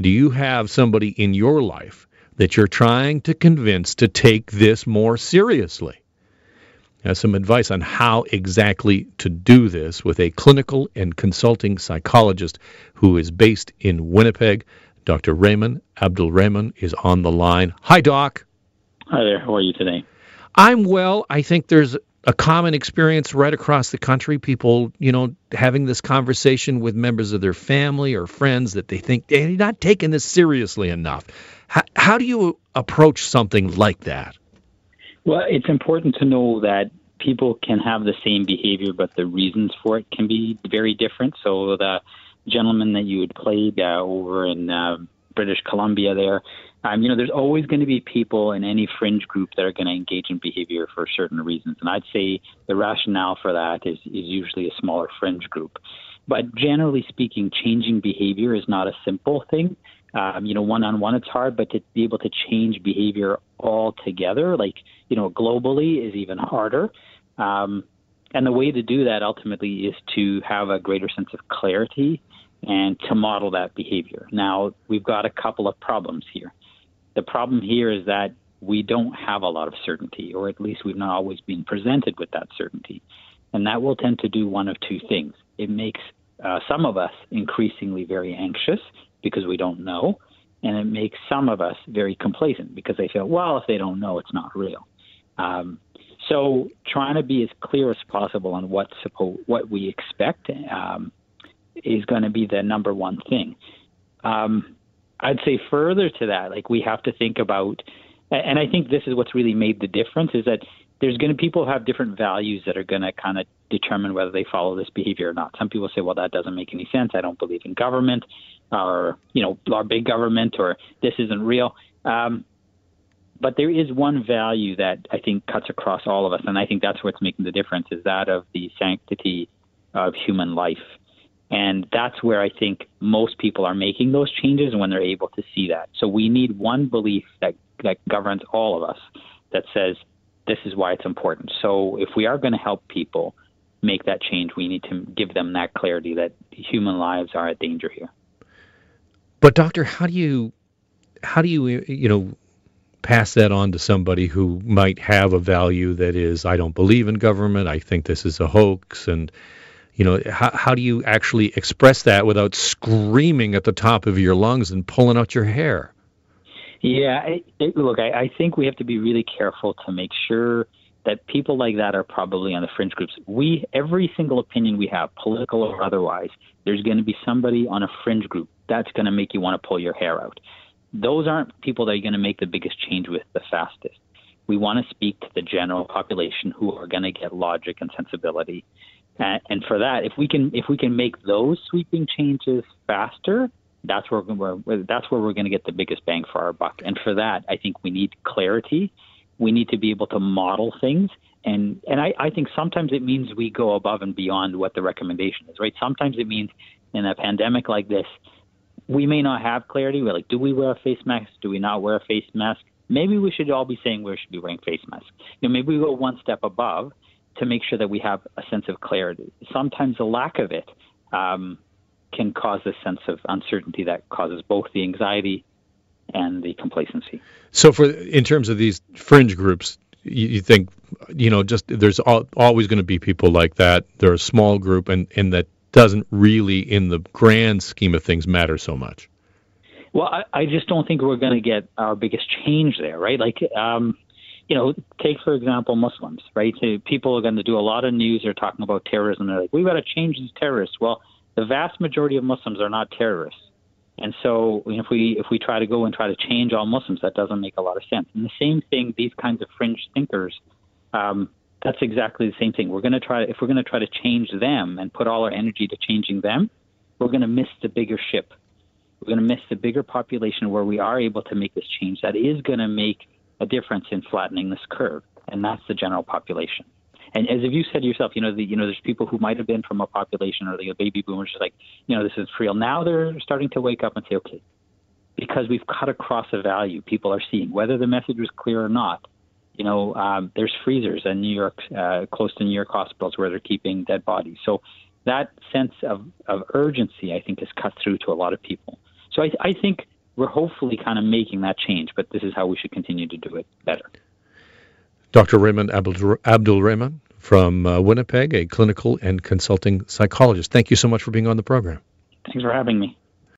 Do you have somebody in your life that you're trying to convince to take this more seriously? Now, some advice on how exactly to do this with a clinical and consulting psychologist who is based in Winnipeg. Dr. Raymond Abdul-Rahman is on the line. Hi, Doc. Hi there. How are you today? I'm well. I think there's a common experience right across the country. People, you know, having this conversation with members of their family or friends that they think they're not taking this seriously enough. How, how do you approach something like that? Well, it's important to know that people can have the same behavior, but the reasons for it can be very different. So the gentleman that you had played uh, over in uh, British Columbia there, um, you know, there's always going to be people in any fringe group that are going to engage in behavior for certain reasons. And I'd say the rationale for that is, is usually a smaller fringe group. But generally speaking, changing behavior is not a simple thing. Um, you know, one on one it's hard, but to be able to change behavior altogether, like, you know, globally is even harder. Um, and the way to do that ultimately is to have a greater sense of clarity and to model that behavior. Now, we've got a couple of problems here. The problem here is that we don't have a lot of certainty, or at least we've not always been presented with that certainty. And that will tend to do one of two things. It makes uh, some of us increasingly very anxious because we don't know, and it makes some of us very complacent because they feel, well, if they don't know, it's not real. Um, so trying to be as clear as possible on what what we expect um, is going to be the number one thing. Um, I'd say further to that, like we have to think about, and I think this is what's really made the difference is that there's going to people have different values that are going to kind of determine whether they follow this behavior or not. Some people say, well, that doesn't make any sense. I don't believe in government, or you know, our big government, or this isn't real. Um, but there is one value that I think cuts across all of us, and I think that's what's making the difference is that of the sanctity of human life. And that's where I think most people are making those changes when they're able to see that. So we need one belief that, that governs all of us that says this is why it's important. So if we are going to help people make that change, we need to give them that clarity that human lives are at danger here. But doctor, how do you how do you you know pass that on to somebody who might have a value that is, I don't believe in government, I think this is a hoax, and you know, how, how do you actually express that without screaming at the top of your lungs and pulling out your hair? Yeah, it, look, I, I think we have to be really careful to make sure that people like that are probably on the fringe groups. We, every single opinion we have, political or otherwise, there's going to be somebody on a fringe group that's going to make you want to pull your hair out those aren't people that are going to make the biggest change with the fastest. We want to speak to the general population who are going to get logic and sensibility. And, and for that, if we can if we can make those sweeping changes faster, that's where we're, that's where we're going to get the biggest bang for our buck. And for that, I think we need clarity. We need to be able to model things. And and I, I think sometimes it means we go above and beyond what the recommendation is, right? Sometimes it means in a pandemic like this, we may not have clarity. We're like, do we wear a face mask? Do we not wear a face mask? Maybe we should all be saying we should be wearing face masks. You know, maybe we go one step above to make sure that we have a sense of clarity. Sometimes the lack of it um, can cause a sense of uncertainty that causes both the anxiety and the complacency. So, for in terms of these fringe groups, you, you think you know just there's al- always going to be people like that. They're a small group, and and that doesn't really, in the grand scheme of things, matter so much. Well, I, I just don't think we're going to get our biggest change there, right? Like, um, you know, take for example Muslims, right? So people are going to do a lot of news. They're talking about terrorism. They're like, we've got to change these terrorists. Well, the vast majority of Muslims are not terrorists, and so if we if we try to go and try to change all Muslims, that doesn't make a lot of sense. And the same thing, these kinds of fringe thinkers. Um, that's exactly the same thing. We're going to try if we're going to try to change them and put all our energy to changing them, we're going to miss the bigger ship. We're going to miss the bigger population where we are able to make this change that is going to make a difference in flattening this curve, and that's the general population. And as if you said yourself, you know, the, you know, there's people who might have been from a population or the baby boomers, like, you know, this is real. Now they're starting to wake up and say, okay, because we've cut across a value, people are seeing whether the message was clear or not you know, um, there's freezers in New York, uh, close to New York hospitals where they're keeping dead bodies. So that sense of, of urgency, I think, is cut through to a lot of people. So I, I think we're hopefully kind of making that change, but this is how we should continue to do it better. Dr. Raymond Abdul, Rahman from uh, Winnipeg, a clinical and consulting psychologist. Thank you so much for being on the program. Thanks for having me.